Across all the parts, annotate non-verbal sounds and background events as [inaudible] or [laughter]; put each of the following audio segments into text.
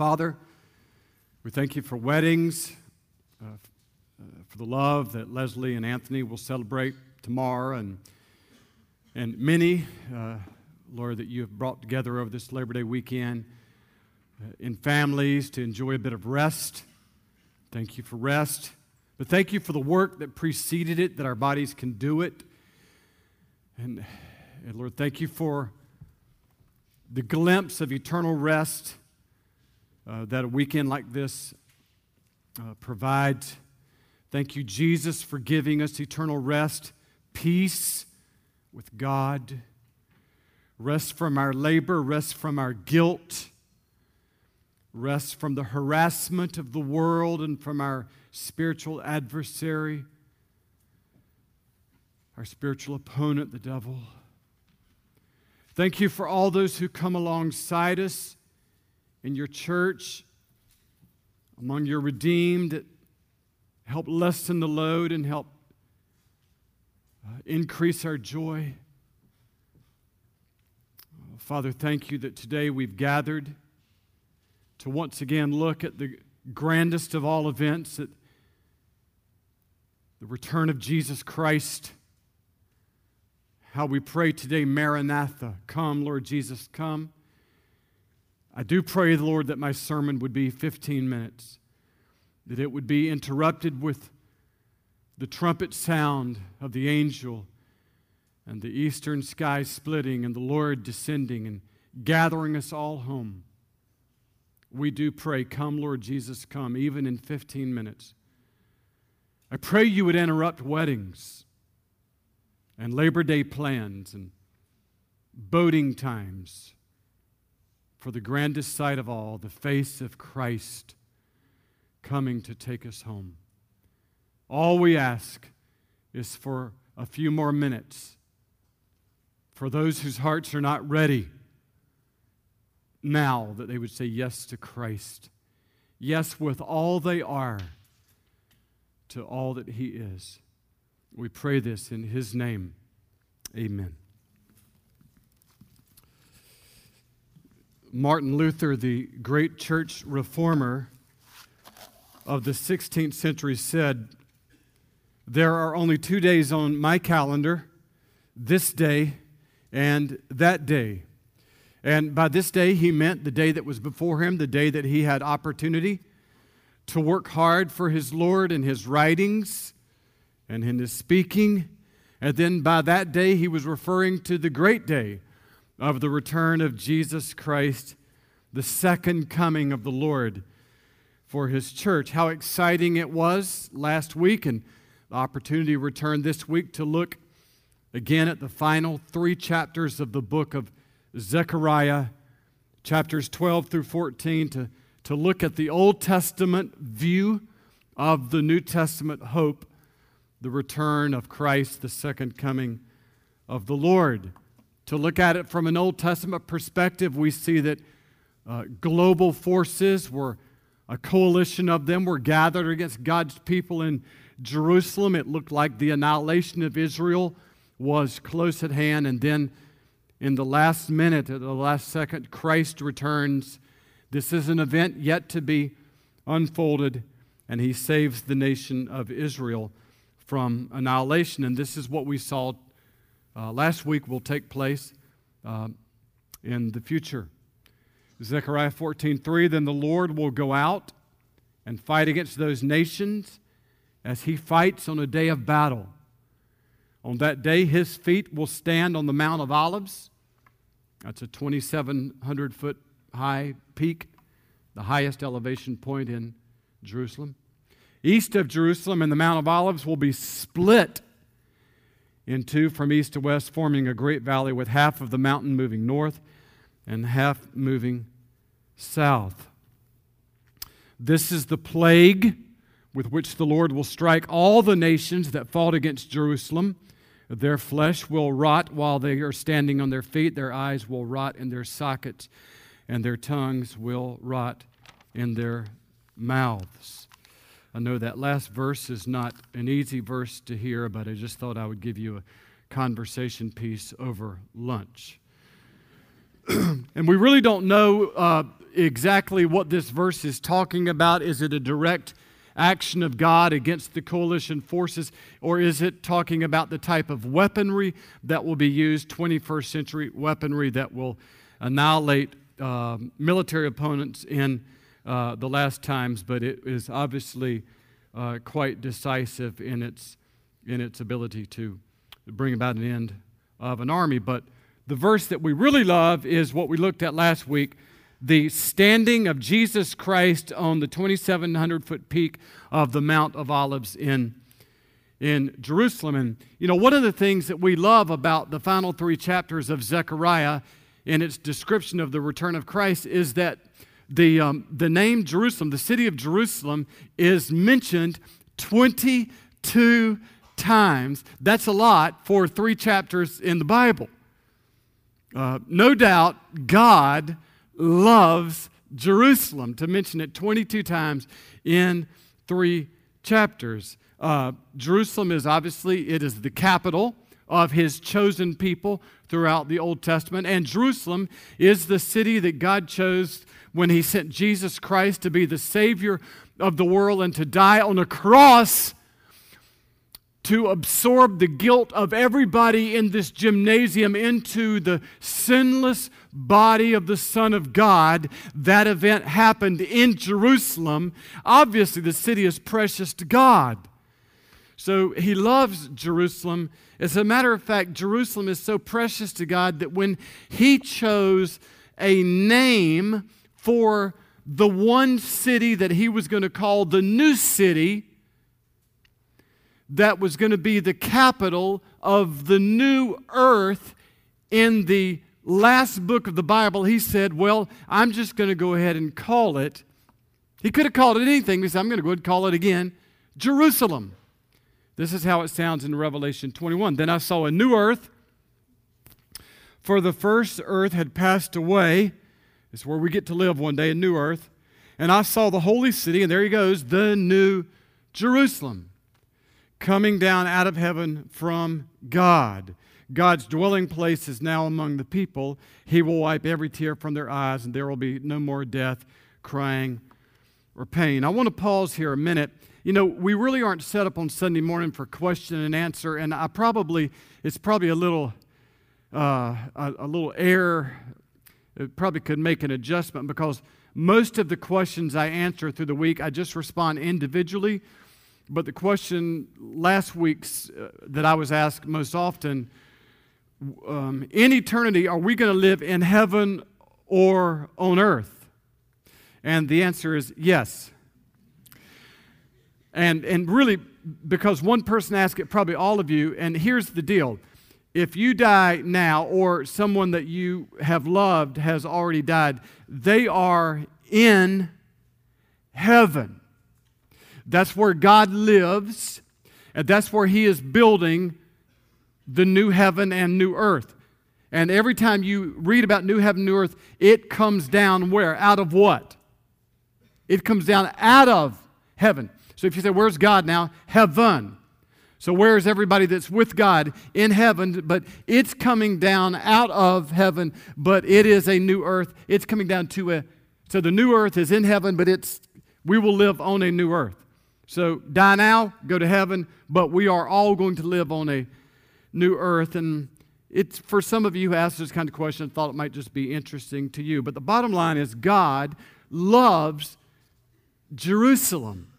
Father, we thank you for weddings, uh, uh, for the love that Leslie and Anthony will celebrate tomorrow, and, and many, uh, Lord, that you have brought together over this Labor Day weekend uh, in families to enjoy a bit of rest. Thank you for rest. But thank you for the work that preceded it, that our bodies can do it. And, and Lord, thank you for the glimpse of eternal rest uh, that a weekend like this uh, provides. Thank you, Jesus, for giving us eternal rest, peace with God, rest from our labor, rest from our guilt, rest from the harassment of the world and from our spiritual adversary, our spiritual opponent, the devil. Thank you for all those who come alongside us in your church, among your redeemed, help lessen the load and help uh, increase our joy. Father, thank you that today we've gathered to once again look at the grandest of all events, at the return of Jesus Christ how we pray today, Maranatha, come, Lord Jesus, come. I do pray, Lord, that my sermon would be 15 minutes, that it would be interrupted with the trumpet sound of the angel and the eastern sky splitting and the Lord descending and gathering us all home. We do pray, come, Lord Jesus, come, even in 15 minutes. I pray you would interrupt weddings and Labor Day plans and boating times for the grandest sight of all, the face of Christ coming to take us home. All we ask is for a few more minutes for those whose hearts are not ready now that they would say yes to Christ. Yes, with all they are, to all that He is. We pray this in His name. Amen. Martin Luther, the great church reformer of the 16th century, said, There are only two days on my calendar this day and that day. And by this day, he meant the day that was before him, the day that he had opportunity to work hard for his Lord in his writings and in his speaking. And then by that day, he was referring to the great day of the return of Jesus Christ, the second coming of the Lord for his church. How exciting it was last week, and the opportunity returned this week to look again at the final three chapters of the book of Zechariah, chapters 12 through 14, to, to look at the Old Testament view of the New Testament hope the return of Christ, the second coming of the Lord. To look at it from an Old Testament perspective, we see that uh, global forces were a coalition of them were gathered against God's people in Jerusalem. It looked like the annihilation of Israel was close at hand. And then in the last minute, at the last second, Christ returns. This is an event yet to be unfolded, and he saves the nation of Israel from annihilation. And this is what we saw uh, last week will take place uh, in the future. Zechariah 14:3 Then the Lord will go out and fight against those nations as he fights on a day of battle. On that day, his feet will stand on the Mount of Olives. That's a 2,700 foot high peak, the highest elevation point in Jerusalem east of Jerusalem, and the Mount of Olives will be split in two from east to west, forming a great valley with half of the mountain moving north and half moving south. This is the plague with which the Lord will strike all the nations that fought against Jerusalem. Their flesh will rot while they are standing on their feet, their eyes will rot in their sockets, and their tongues will rot in their mouths. I know that last verse is not an easy verse to hear, but I just thought I would give you a conversation piece over lunch. [clears throat] and we really don't know uh, exactly what this verse is talking about. Is it a direct action of God against the coalition forces, or is it talking about the type of weaponry that will be used, 21st century weaponry that will annihilate uh, military opponents in uh, the last times? But it is obviously uh, quite decisive in its, in its ability to bring about an end of an army. But the verse that we really love is what we looked at last week the standing of Jesus Christ on the 2,700 foot peak of the Mount of Olives in, in Jerusalem. And, you know, one of the things that we love about the final three chapters of Zechariah in its description of the return of Christ is that the, um, the name Jerusalem, the city of Jerusalem, is mentioned 22 times. That's a lot for three chapters in the Bible. Uh, no doubt, God loves Jerusalem, to mention it 22 times in three chapters. Uh, Jerusalem is obviously, it is the capital of his chosen people throughout the Old Testament. And Jerusalem is the city that God chose when he sent Jesus Christ to be the Savior of the world and to die on a cross to absorb the guilt of everybody in this gymnasium into the sinless body of the Son of God. That event happened in Jerusalem. Obviously, the city is precious to God. So he loves Jerusalem. As a matter of fact, Jerusalem is so precious to God that when he chose a name for the one city that he was going to call the new city, that was going to be the capital of the new earth in the last book of the Bible, he said, Well, I'm just going to go ahead and call it. He could have called it anything. He said, I'm going to go ahead and call it again Jerusalem. This is how it sounds in Revelation 21. Then I saw a new earth, for the first earth had passed away. It's where we get to live one day, a new earth. And I saw the holy city, and there he goes, the new Jerusalem coming down out of heaven from God. God's dwelling place is now among the people. He will wipe every tear from their eyes, and there will be no more death, crying, or pain. I want to pause here a minute. You know, we really aren't set up on Sunday morning for question and answer, and I probably, it's probably a little, uh, a, a little error. It probably could make an adjustment because most of the questions I answer through the week, I just respond individually but the question last week's uh, that I was asked most often um, in eternity, are we going to live in heaven or on earth? And the answer is yes. And, and really, because one person asked it, probably all of you, and here's the deal. If you die now, or someone that you have loved has already died, they are in heaven. That's where God lives, and that's where He is building the new heaven and new earth. And every time you read about new heaven, new earth, it comes down where? Out of what? It comes down out of heaven. So if you say, Where's God now? Heaven. So where is everybody that's with God? In heaven, but it's coming down out of heaven, but it is a new earth. It's coming down to a so the new earth is in heaven, but it's we will live on a new earth. So die now, go to heaven, but we are all going to live on a new earth. And it's for some of you who asked this kind of question, thought it might just be interesting to you. But the bottom line is God loves Jerusalem.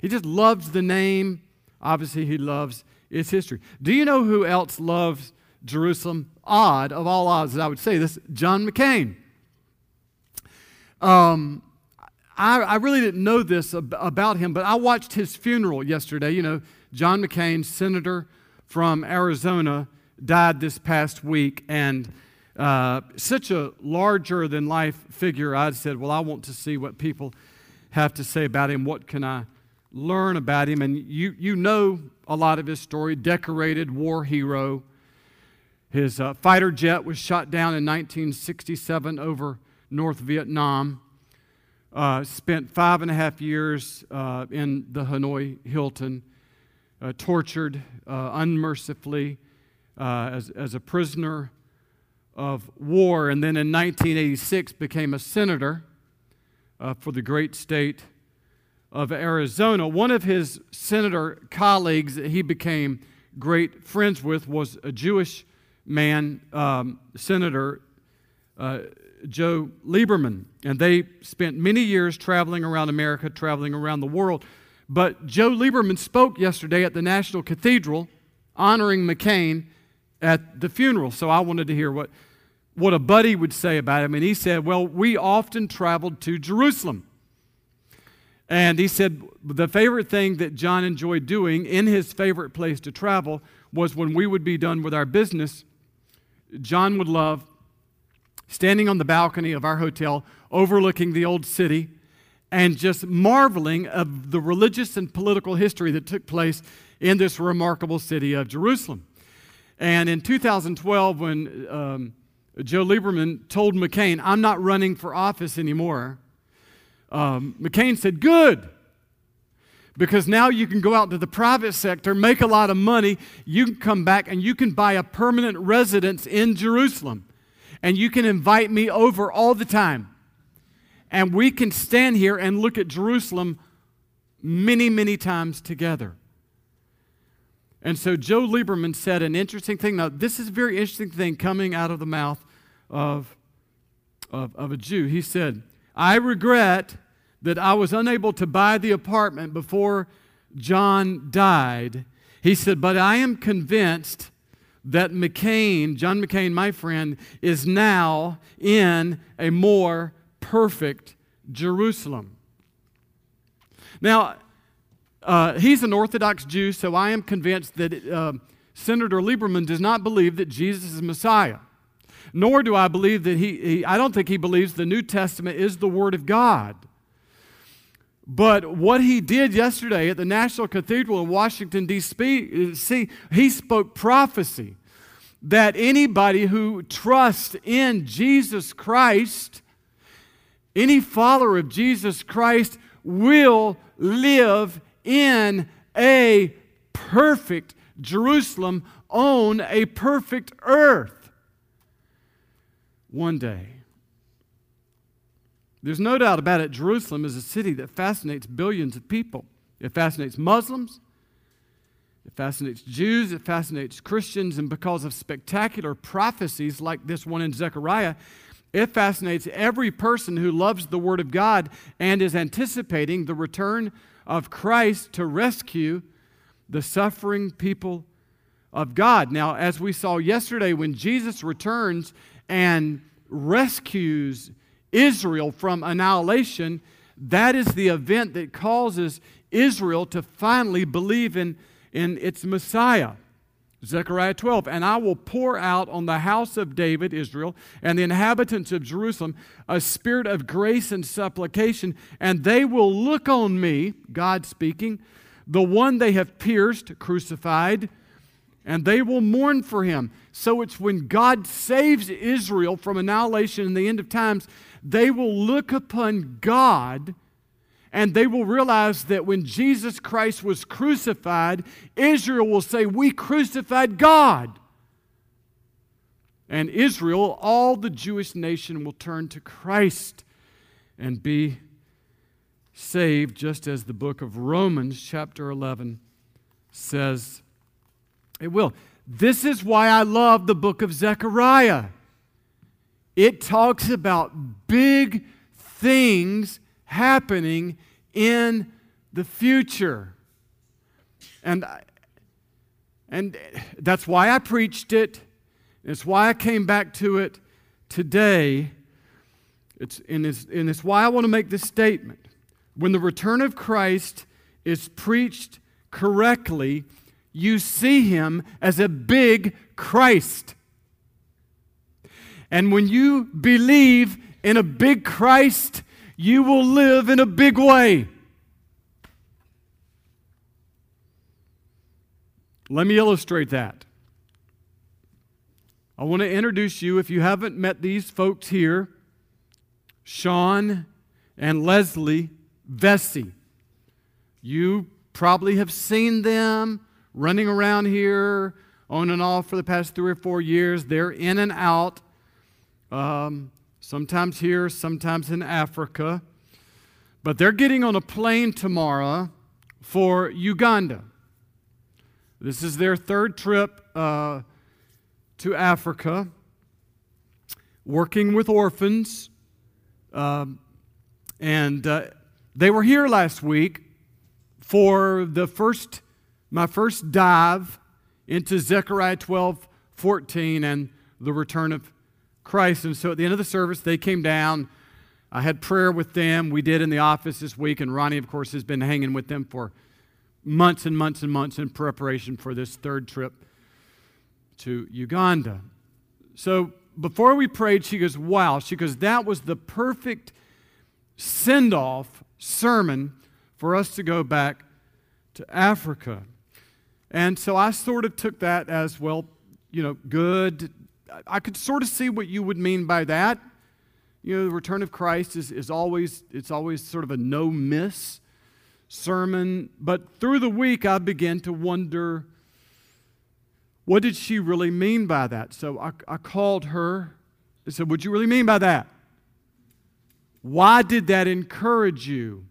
He just loves the name. Obviously, he loves its history. Do you know who else loves Jerusalem? Odd of all odds, I would say this John McCain. Um, I, I really didn't know this ab- about him, but I watched his funeral yesterday. You know, John McCain, senator from Arizona, died this past week, and uh, such a larger than life figure. I said, Well, I want to see what people have to say about him. What can I learn about him? And you, you know a lot of his story decorated war hero. His uh, fighter jet was shot down in 1967 over North Vietnam uh, spent five and a half years uh, in the Hanoi Hilton, uh, tortured uh, unmercifully uh, as, as a prisoner of war, and then in 1986 became a senator for the great state of Arizona. One of his senator colleagues that he became great friends with was a Jewish man, um, Senator uh, Joe Lieberman. And they spent many years traveling around America, traveling around the world. But Joe Lieberman spoke yesterday at the National Cathedral honoring McCain at the funeral. So I wanted to hear what, what a buddy would say about him. And he said, Well, we often traveled to Jerusalem. And he said the favorite thing that John enjoyed doing in his favorite place to travel was when we would be done with our business, John would love standing on the balcony of our hotel overlooking the old city and just marveling of the religious and political history that took place in this remarkable city of Jerusalem. And in 2012, when um, Joe Lieberman told McCain, I'm not running for office anymore, um, McCain said, Good. Because now you can go out to the private sector, make a lot of money, you can come back and you can buy a permanent residence in Jerusalem. And you can invite me over all the time. And we can stand here and look at Jerusalem many, many times together. And so Joe Lieberman said an interesting thing. Now, this is a very interesting thing coming out of the mouth of, of, of a Jew. He said, I regret that I was unable to buy the apartment before John died. He said, But I am convinced that McCain, John McCain, my friend, is now in a more perfect Jerusalem. Now, uh, he's an Orthodox Jew, so I am convinced that uh, Senator Lieberman does not believe that Jesus is Messiah nor do I believe that he, he, I don't think he believes the New Testament is the Word of God. But what he did yesterday at the National Cathedral in Washington, D.C., uh, he spoke prophecy that anybody who trusts in Jesus Christ, any follower of Jesus Christ, will live in a perfect Jerusalem on a perfect earth one day. There's no doubt about it, Jerusalem is a city that fascinates billions of people. It fascinates Muslims, it fascinates Jews, it fascinates Christians, and because of spectacular prophecies like this one in Zechariah, it fascinates every person who loves the Word of God and is anticipating the return of Christ to rescue the suffering people of God. Now, as we saw yesterday, when Jesus returns and rescues Israel from annihilation, that is the event that causes Israel to finally believe in, in its Messiah. Zechariah 12, and I will pour out on the house of David, Israel, and the inhabitants of Jerusalem a spirit of grace and supplication, and they will look on me, God speaking, the one they have pierced, crucified, and they will mourn for him. So it's when God saves Israel from annihilation in the end of times, they will look upon God and they will realize that when Jesus Christ was crucified, Israel will say, We crucified God. And Israel, all the Jewish nation, will turn to Christ and be saved, just as the book of Romans, chapter 11, says it will. This is why I love the book of Zechariah. It talks about big things happening in the future. And, and that's why I preached it. It's why I came back to it today. It's, and, it's, and it's why I want to make this statement. When the return of Christ is preached correctly, you see him as a big Christ. And when you believe in a big Christ, you will live in a big way. Let me illustrate that. I want to introduce you, if you haven't met these folks here, Sean and Leslie Vesey. You probably have seen them running around here on and off for the past three or four years. They're in and out um, sometimes here, sometimes in Africa. But they're getting on a plane tomorrow for Uganda. This is their third trip uh, to Africa, working with orphans. Um, and uh, they were here last week for the first, my first dive into Zechariah 12, 14, and the return of Christ. And so at the end of the service, they came down. I had prayer with them. We did in the office this week, and Ronnie, of course, has been hanging with them for months and months and months in preparation for this third trip to Uganda. So before we prayed, she goes, Wow. She goes, That was the perfect send off sermon for us to go back to Africa. And so I sort of took that as, well, you know, good. I could sort of see what you would mean by that. You know, the return of Christ is, is always, it's always sort of a no miss sermon, but through the week I began to wonder what did she really mean by that? So I, I called her and said, What you really mean by that? Why did that encourage you?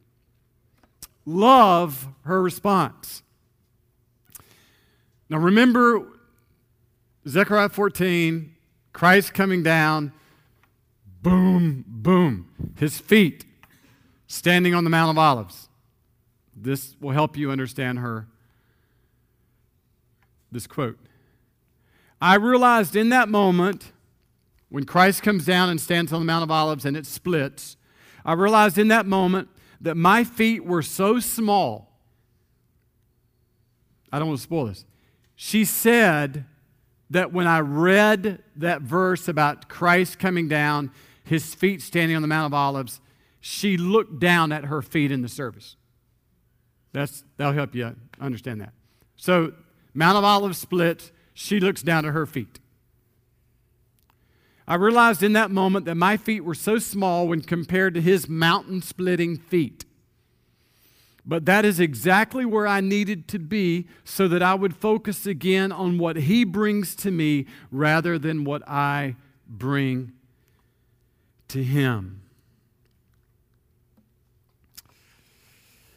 Love her response. Now remember Zechariah 14, Christ coming down, boom, boom, his feet standing on the Mount of Olives. This will help you understand her. This quote I realized in that moment, when Christ comes down and stands on the Mount of Olives and it splits, I realized in that moment that my feet were so small. I don't want to spoil this. She said that when I read that verse about Christ coming down, his feet standing on the Mount of Olives, she looked down at her feet in the service. That's, that'll help you understand that. So, Mount of Olives splits. She looks down at her feet. I realized in that moment that my feet were so small when compared to his mountain splitting feet. But that is exactly where I needed to be so that I would focus again on what he brings to me rather than what I bring to him.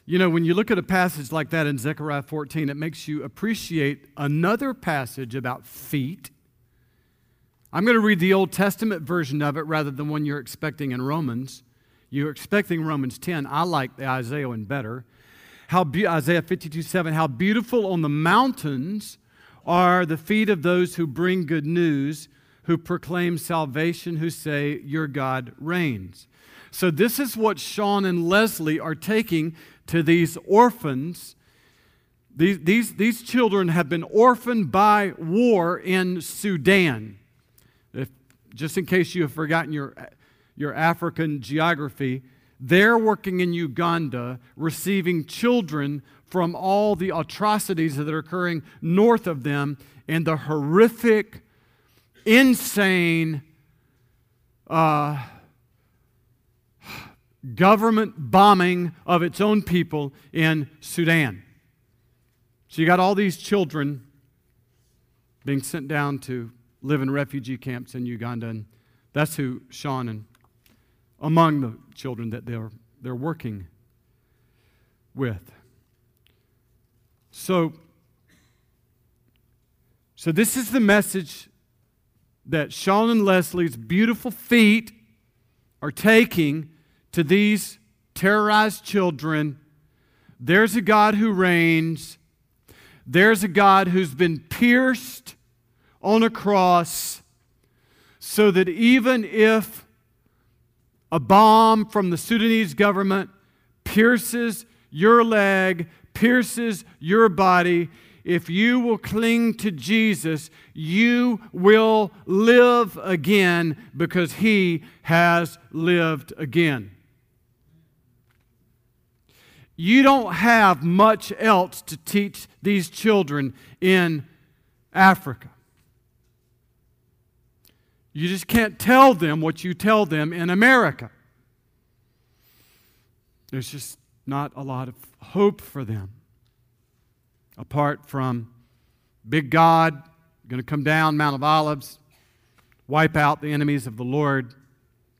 You know, when you look at a passage like that in Zechariah 14, it makes you appreciate another passage about feet. I'm going to read the Old Testament version of it rather than one you're expecting in Romans. You're expecting Romans 10. I like the Isaiah one better. How be- Isaiah 52 7, how beautiful on the mountains are the feet of those who bring good news, who proclaim salvation, who say, Your God reigns. So, this is what Sean and Leslie are taking to these orphans. These, these, these children have been orphaned by war in Sudan. If, just in case you have forgotten your, your African geography, they're working in Uganda, receiving children from all the atrocities that are occurring north of them and the horrific, insane, uh, government bombing of its own people in Sudan. So you got all these children being sent down to live in refugee camps in Uganda, and that's who Sean and among the children that they're, they're working with. So, so this is the message that Sean and Leslie's beautiful feet are taking to these terrorized children there's a God who reigns, there's a God who's been pierced on a cross so that even if a bomb from the Sudanese government pierces your leg, pierces your body, if you will cling to Jesus, you will live again because he has lived again. You don't have much else to teach these children in Africa. You just can't tell them what you tell them in America. There's just not a lot of hope for them apart from big God going to come down Mount of Olives, wipe out the enemies of the Lord,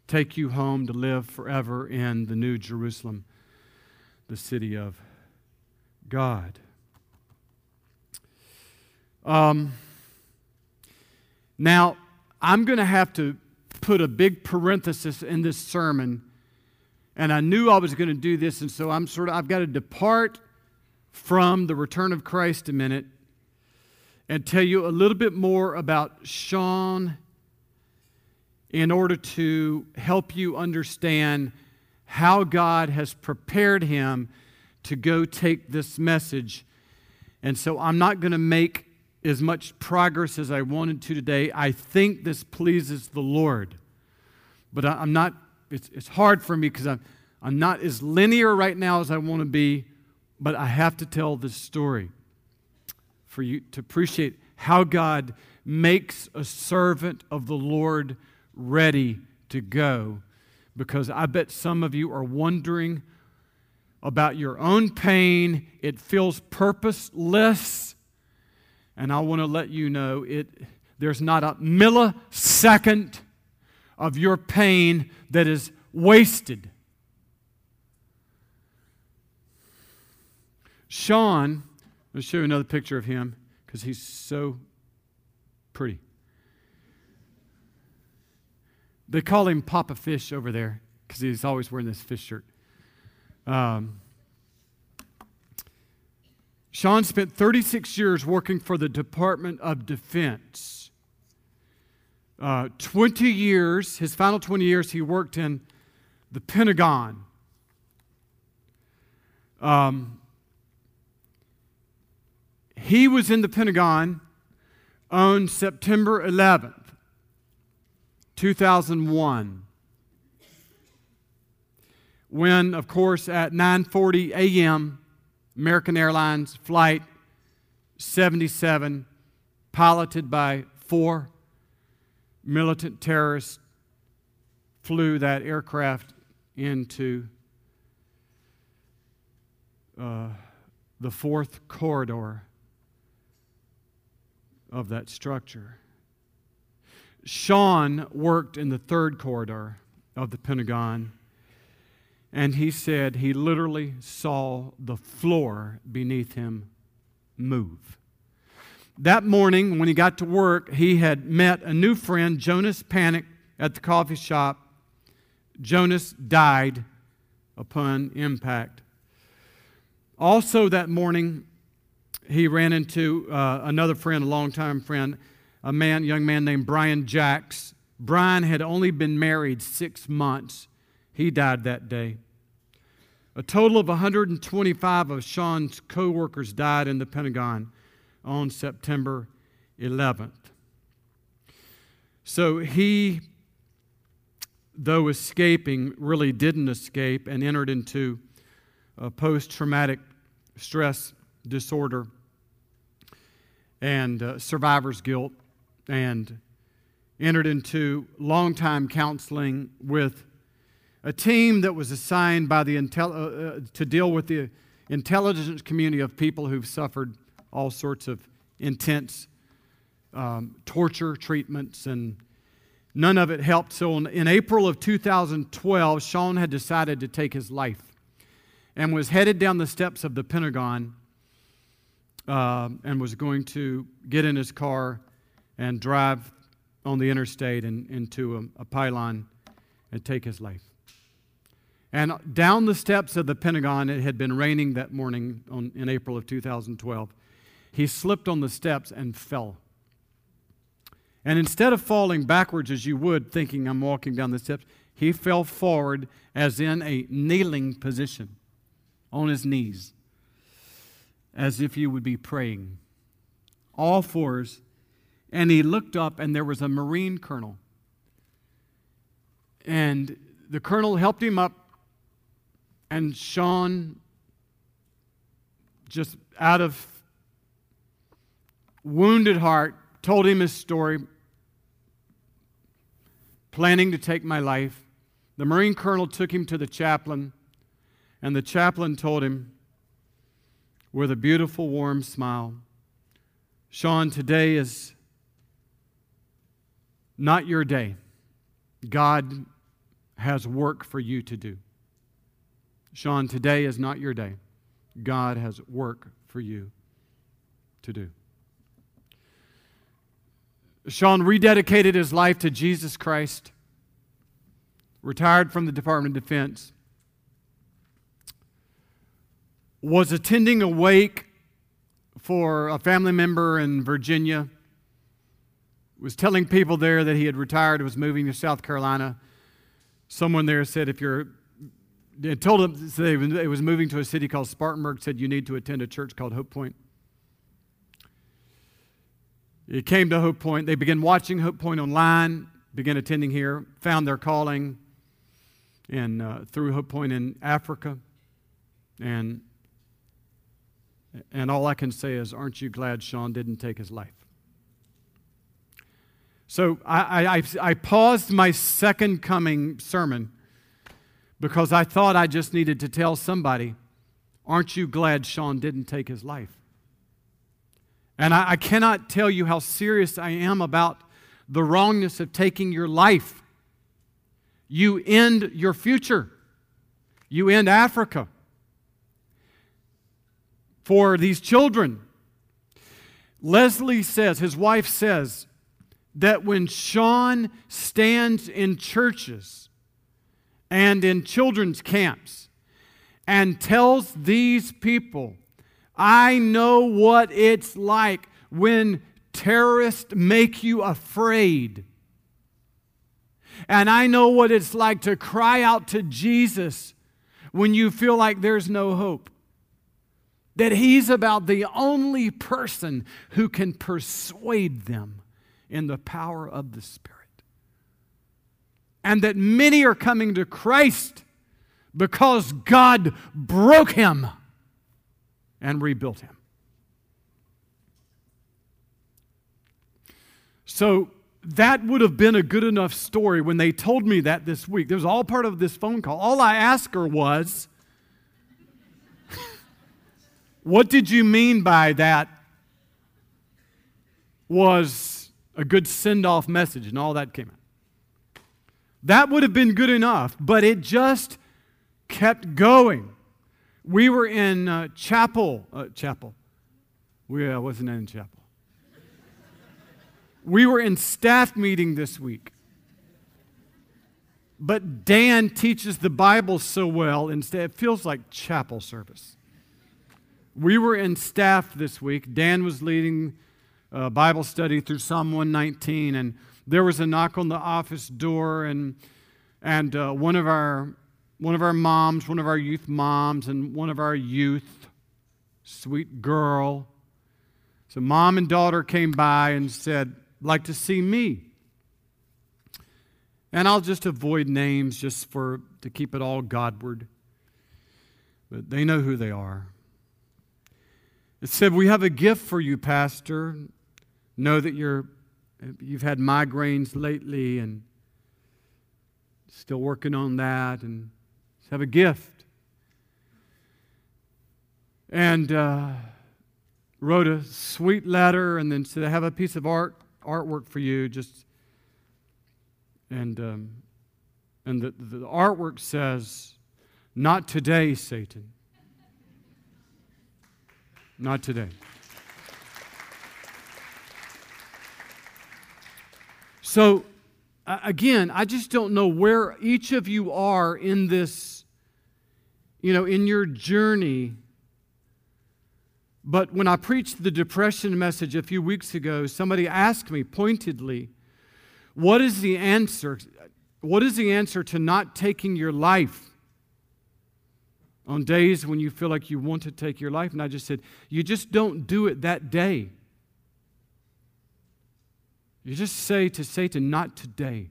take you home to live forever in the New Jerusalem, the city of God. Um, now, I'm going to have to put a big parenthesis in this sermon, and I knew I was going to do this, and so I'm sort of, I've got to depart from the return of Christ a minute and tell you a little bit more about Sean in order to help you understand how God has prepared him to go take this message. And so I'm not going to make as much progress as I wanted to today. I think this pleases the Lord. But I'm not, it's, it's hard for me because I'm, I'm not as linear right now as I want to be, but I have to tell this story for you to appreciate how God makes a servant of the Lord ready to go. Because I bet some of you are wondering about your own pain. It feels purposeless. And I want to let you know it, there's not a millisecond of your pain that is wasted. Sean, I'll show you another picture of him because he's so pretty. They call him Papa Fish over there because he's always wearing this fish shirt. Um, Sean spent 36 years working for the Department of Defense. Uh, 20 years, his final 20 years, he worked in the Pentagon. Um, he was in the Pentagon on September 11th, 2001 when of course at 9:40 a.m. American Airlines flight 77 piloted by four militant terrorists flew that aircraft into uh, the fourth corridor of that structure. Sean worked in the third corridor of the Pentagon, and he said he literally saw the floor beneath him move. That morning, when he got to work, he had met a new friend, Jonas Panik, at the coffee shop. Jonas died upon impact. Also, that morning, he ran into uh, another friend, a longtime friend, a man, young man named Brian Jacks. Brian had only been married six months. He died that day. A total of 125 of Sean's co workers died in the Pentagon on September 11th. So he, though escaping, really didn't escape and entered into a post traumatic stress disorder and uh, survivor's guilt and entered into long-time counseling with a team that was assigned by the intel- uh, uh, to deal with the intelligence community of people who've suffered all sorts of intense um, torture treatments and none of it helped so in, april of 2012 sean had decided to take his life and was headed down the steps of the pentagon uh, and was going to get in his car and drive on the interstate and into a, a pylon and take his life. And down the steps of the Pentagon, it had been raining that morning on, in April of 2012. He slipped on the steps and fell. And instead of falling backwards as you would, thinking I'm walking down the steps, he fell forward as in a kneeling position on his knees as if you would be praying. All fours. And he looked up, and there was a Marine colonel. And the colonel helped him up, and Sean, just out of wounded heart, told him his story, planning to take my life. The Marine colonel took him to the chaplain, and the chaplain told him, with a beautiful, warm smile. Sean, today is not your day. God has work for you to do. Sean, today is not your day. God has work for you to do. Sean rededicated his life to Jesus Christ, retired from the Department of Defense, was attending a wake for a family member in Virginia, was telling people there that he had retired, was moving to South Carolina. Someone there said, if you're they told him it was moving to a city called Spartanburg, said you need to attend a church called Hope Point. He came to Hope Point. They began watching Hope Point online, began attending here, found their calling and uh, through Hope Point in Africa. And, and all I can say is, aren't you glad Sean didn't take his life? So I, I, I paused my second coming sermon because I thought I just needed to tell somebody, aren't you glad Sean didn't take his life? And I, I cannot tell you how serious I am about the wrongness of taking your life. You end your future, you end Africa for these children. Leslie says, his wife says, that when Sean stands in churches and in children's camps and tells these people I know what it's like when terrorists make you afraid. And I know what it's like to cry out to Jesus when you feel like there's no hope. That He's about the only person who can persuade them in the power of the Spirit. And that many are coming to Christ because God broke Him and rebuilt him. So that would have been a good enough story when they told me that this week. It was all part of this phone call. All I asked her was, [laughs] What did you mean by that? Was a good send off message, and all that came out. That would have been good enough, but it just kept going. We were in uh, chapel, uh, chapel. We uh, wasn't in chapel. we were in staff meeting this week. But Dan teaches the Bible so well, instead it feels like chapel service. We were in staff this week. Dan was leading a Bible study through Psalm 119, and there was a knock on the office door, and and uh, one of our one of our moms, one of our youth moms, and one of our youth, sweet girl. So, mom and daughter came by and said, like to see me. And I'll just avoid names just for to keep it all Godward. But they know who they are. It said, We have a gift for you, Pastor. Know that you're you've had migraines lately and still working on that and have a gift. And uh, wrote a sweet letter and then said, I have a piece of art artwork for you. Just and um, and the, the artwork says, Not today, Satan. Not today. So, again, I just don't know where each of you are in this you know, in your journey. But when I preached the depression message a few weeks ago, somebody asked me pointedly, What is the answer? What is the answer to not taking your life on days when you feel like you want to take your life? And I just said, You just don't do it that day. You just say to Satan, Not today.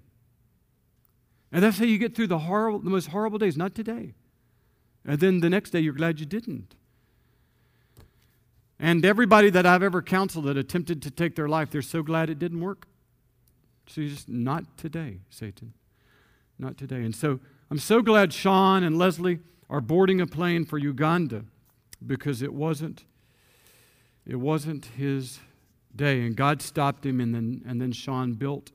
And that's how you get through the, horrible, the most horrible days, not today. And then the next day, you're glad you didn't. And everybody that I've ever counseled that attempted to take their life, they're so glad it didn't work. So you just, not today, Satan. Not today. And so I'm so glad Sean and Leslie are boarding a plane for Uganda because it wasn't, it wasn't his day. And God stopped him, and then, and then Sean built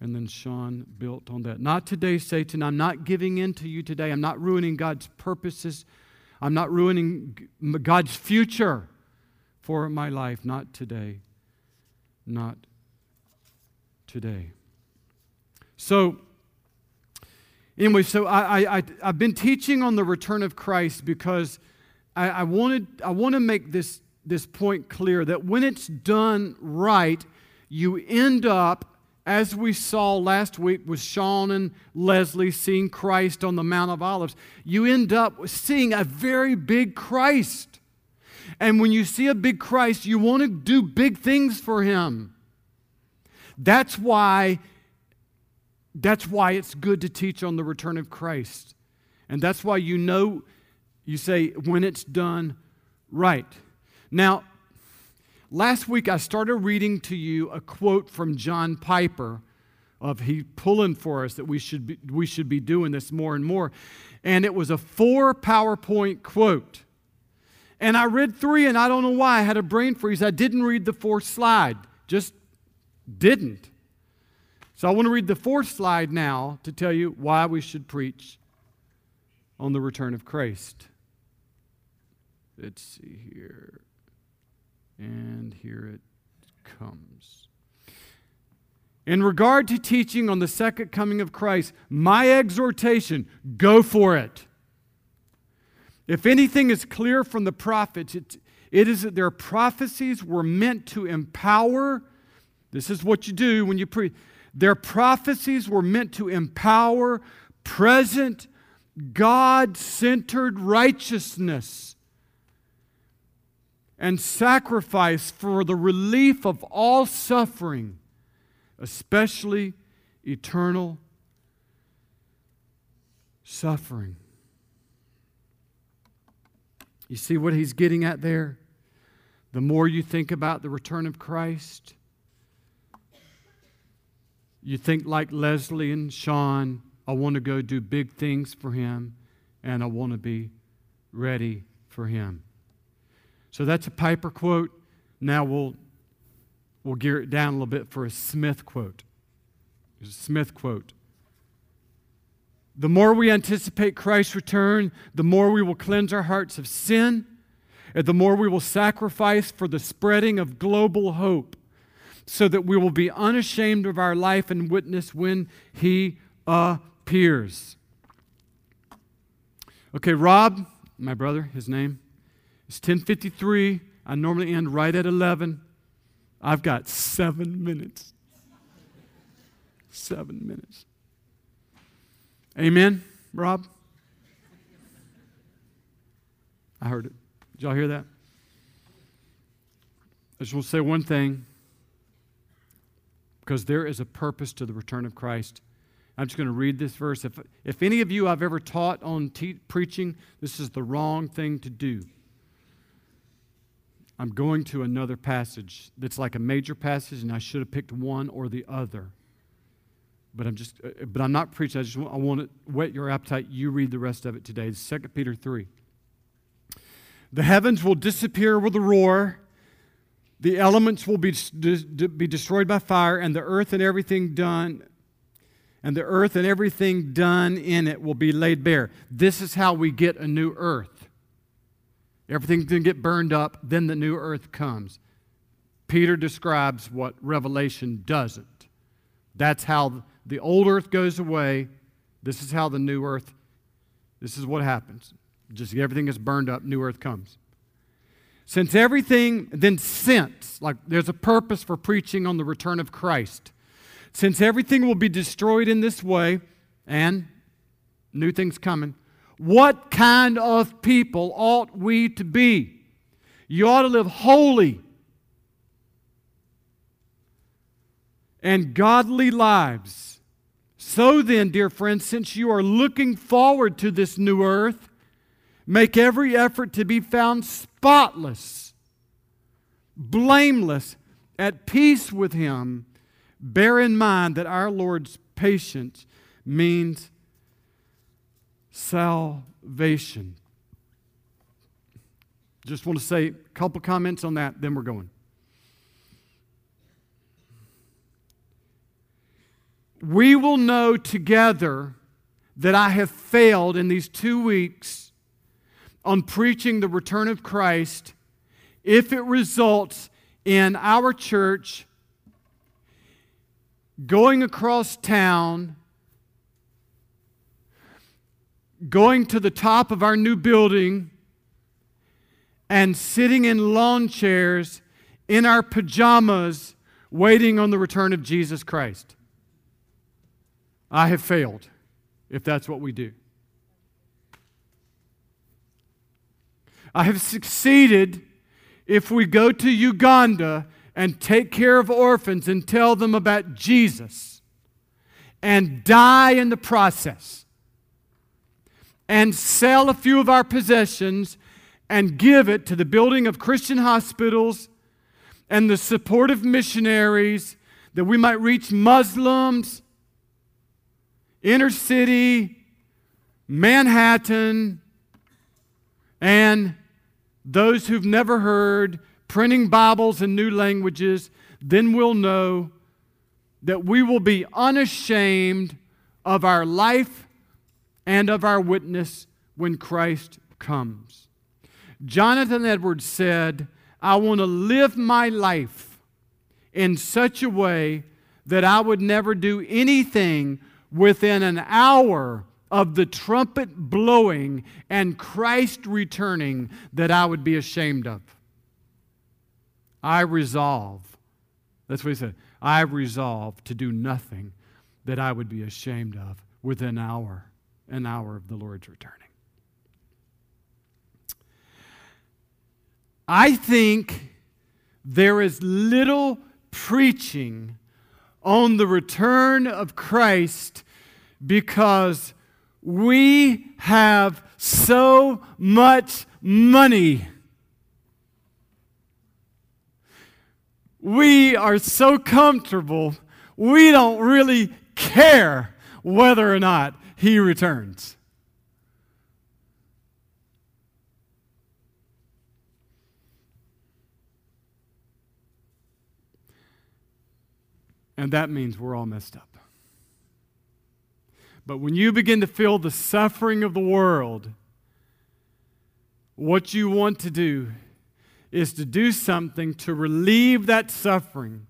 And then Sean built on that. Not today, Satan. I'm not giving in to you today. I'm not ruining God's purposes. I'm not ruining God's future for my life. Not today. Not today. So, anyway, so I, I, I've been teaching on the return of Christ because I, I, wanted, I want to make this, this point clear that when it's done right, you end up as we saw last week with Sean and Leslie seeing Christ on the Mount of Olives, you end up seeing a very big Christ. And when you see a big Christ, you want to do big things for him. That's why that's why it's good to teach on the return of Christ. And that's why you know you say when it's done right. Now, Last week, I started reading to you a quote from John Piper of he pulling for us that we should be, we should be doing this more and more. And it was a four PowerPoint quote. And I read three, and I don't know why I had a brain freeze. I didn't read the fourth slide, just didn't. So I want to read the fourth slide now to tell you why we should preach on the return of Christ. Let's see here. And here it comes. In regard to teaching on the second coming of Christ, my exhortation go for it. If anything is clear from the prophets, it, it is that their prophecies were meant to empower. This is what you do when you preach. Their prophecies were meant to empower present God centered righteousness and sacrifice for the relief of all suffering, especially eternal suffering. You see what he's getting at there? The more you think about the return of Christ, you think like Leslie and Sean, I want to go do big things for him, and I want to be ready for him. So that's a Piper quote. Now we'll, we'll gear it down a little bit for a Smith quote. There's a Smith quote. The more we anticipate Christ's return, the more we will cleanse our hearts of sin, and the more we will sacrifice for the spreading of global hope, so that we will be unashamed of our life and witness when He appears. Okay, Rob, my brother, his name, it's 10:53. I normally end right at 11. I've got 7 minutes. 7 minutes. Amen, Rob? I heard it. Did y'all hear that? I just want to say one thing because there is a purpose to the return of Christ. I'm just going to read this verse. If, if any of you I've ever taught on te- preaching, this is the wrong thing to do. I'm going to another passage that's like a major passage, and I should have picked one or the other. But I'm just, uh, but I'm not preaching. I just want, I want to whet your appetite. You read the rest of it today. It's 2 Peter 3. The heavens will disappear with a roar. The elements will be, be destroyed by fire, and the earth and everything done, and the earth and everything done in it will be laid bare. This is how we get a new earth. Everything's going to get burned up, then the new earth comes. Peter describes what Revelation doesn't. That's how the old earth goes away. This is how the new earth, this is what happens. Just everything is burned up, new earth comes. Since everything, then since, like there's a purpose for preaching on the return of Christ. Since everything will be destroyed in this way, and new things coming, what kind of people ought we to be? You ought to live holy and godly lives. So then, dear friends, since you are looking forward to this new earth, make every effort to be found spotless, blameless, at peace with Him. Bear in mind that our Lord's patience means salvation. Just want to say a couple comments on that, then we're going. we will know together that I have failed in these two weeks on preaching the return of Christ if it results in our church going across town, going to the top of our new building, and sitting in lawn chairs in our pajamas waiting on the return of Jesus Christ. I have failed if that's what we do. I have succeeded if we go to Uganda and take care of orphans and tell them about Jesus and die in the process and sell a few of our possessions and give it to the building of Christian hospitals and the support of missionaries that we might reach Muslims, inner city, Manhattan, and those who've never heard, printing Bibles in new languages, then we'll know that we will be unashamed of our life and of our witness when Christ comes. Jonathan Edwards said, I want to live my life in such a way that I would never do anything within an hour of the trumpet blowing and Christ returning that I would be ashamed of. I resolve, that's what he said, I resolve to do nothing that I would be ashamed of within an hour, an hour of the Lord's returning. I think there is little preaching on the return of Christ because we have so much money. We are so comfortable, we don't really care whether or not he returns. And that means we're all messed up. But when you begin to feel the suffering of the world, what you want to do is to do something to relieve that suffering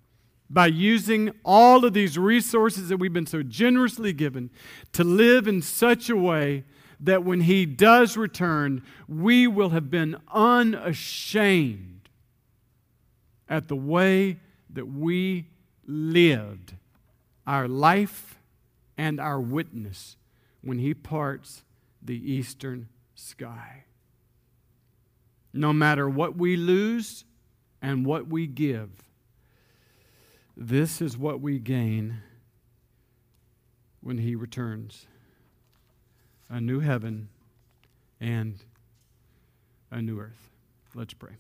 by using all of these resources that we've been so generously given to live in such a way that when He does return, we will have been unashamed at the way that we lived our life and our witness when he parts the eastern sky. No matter what we lose and what we give, this is what we gain when he returns a new heaven and a new earth. Let's pray.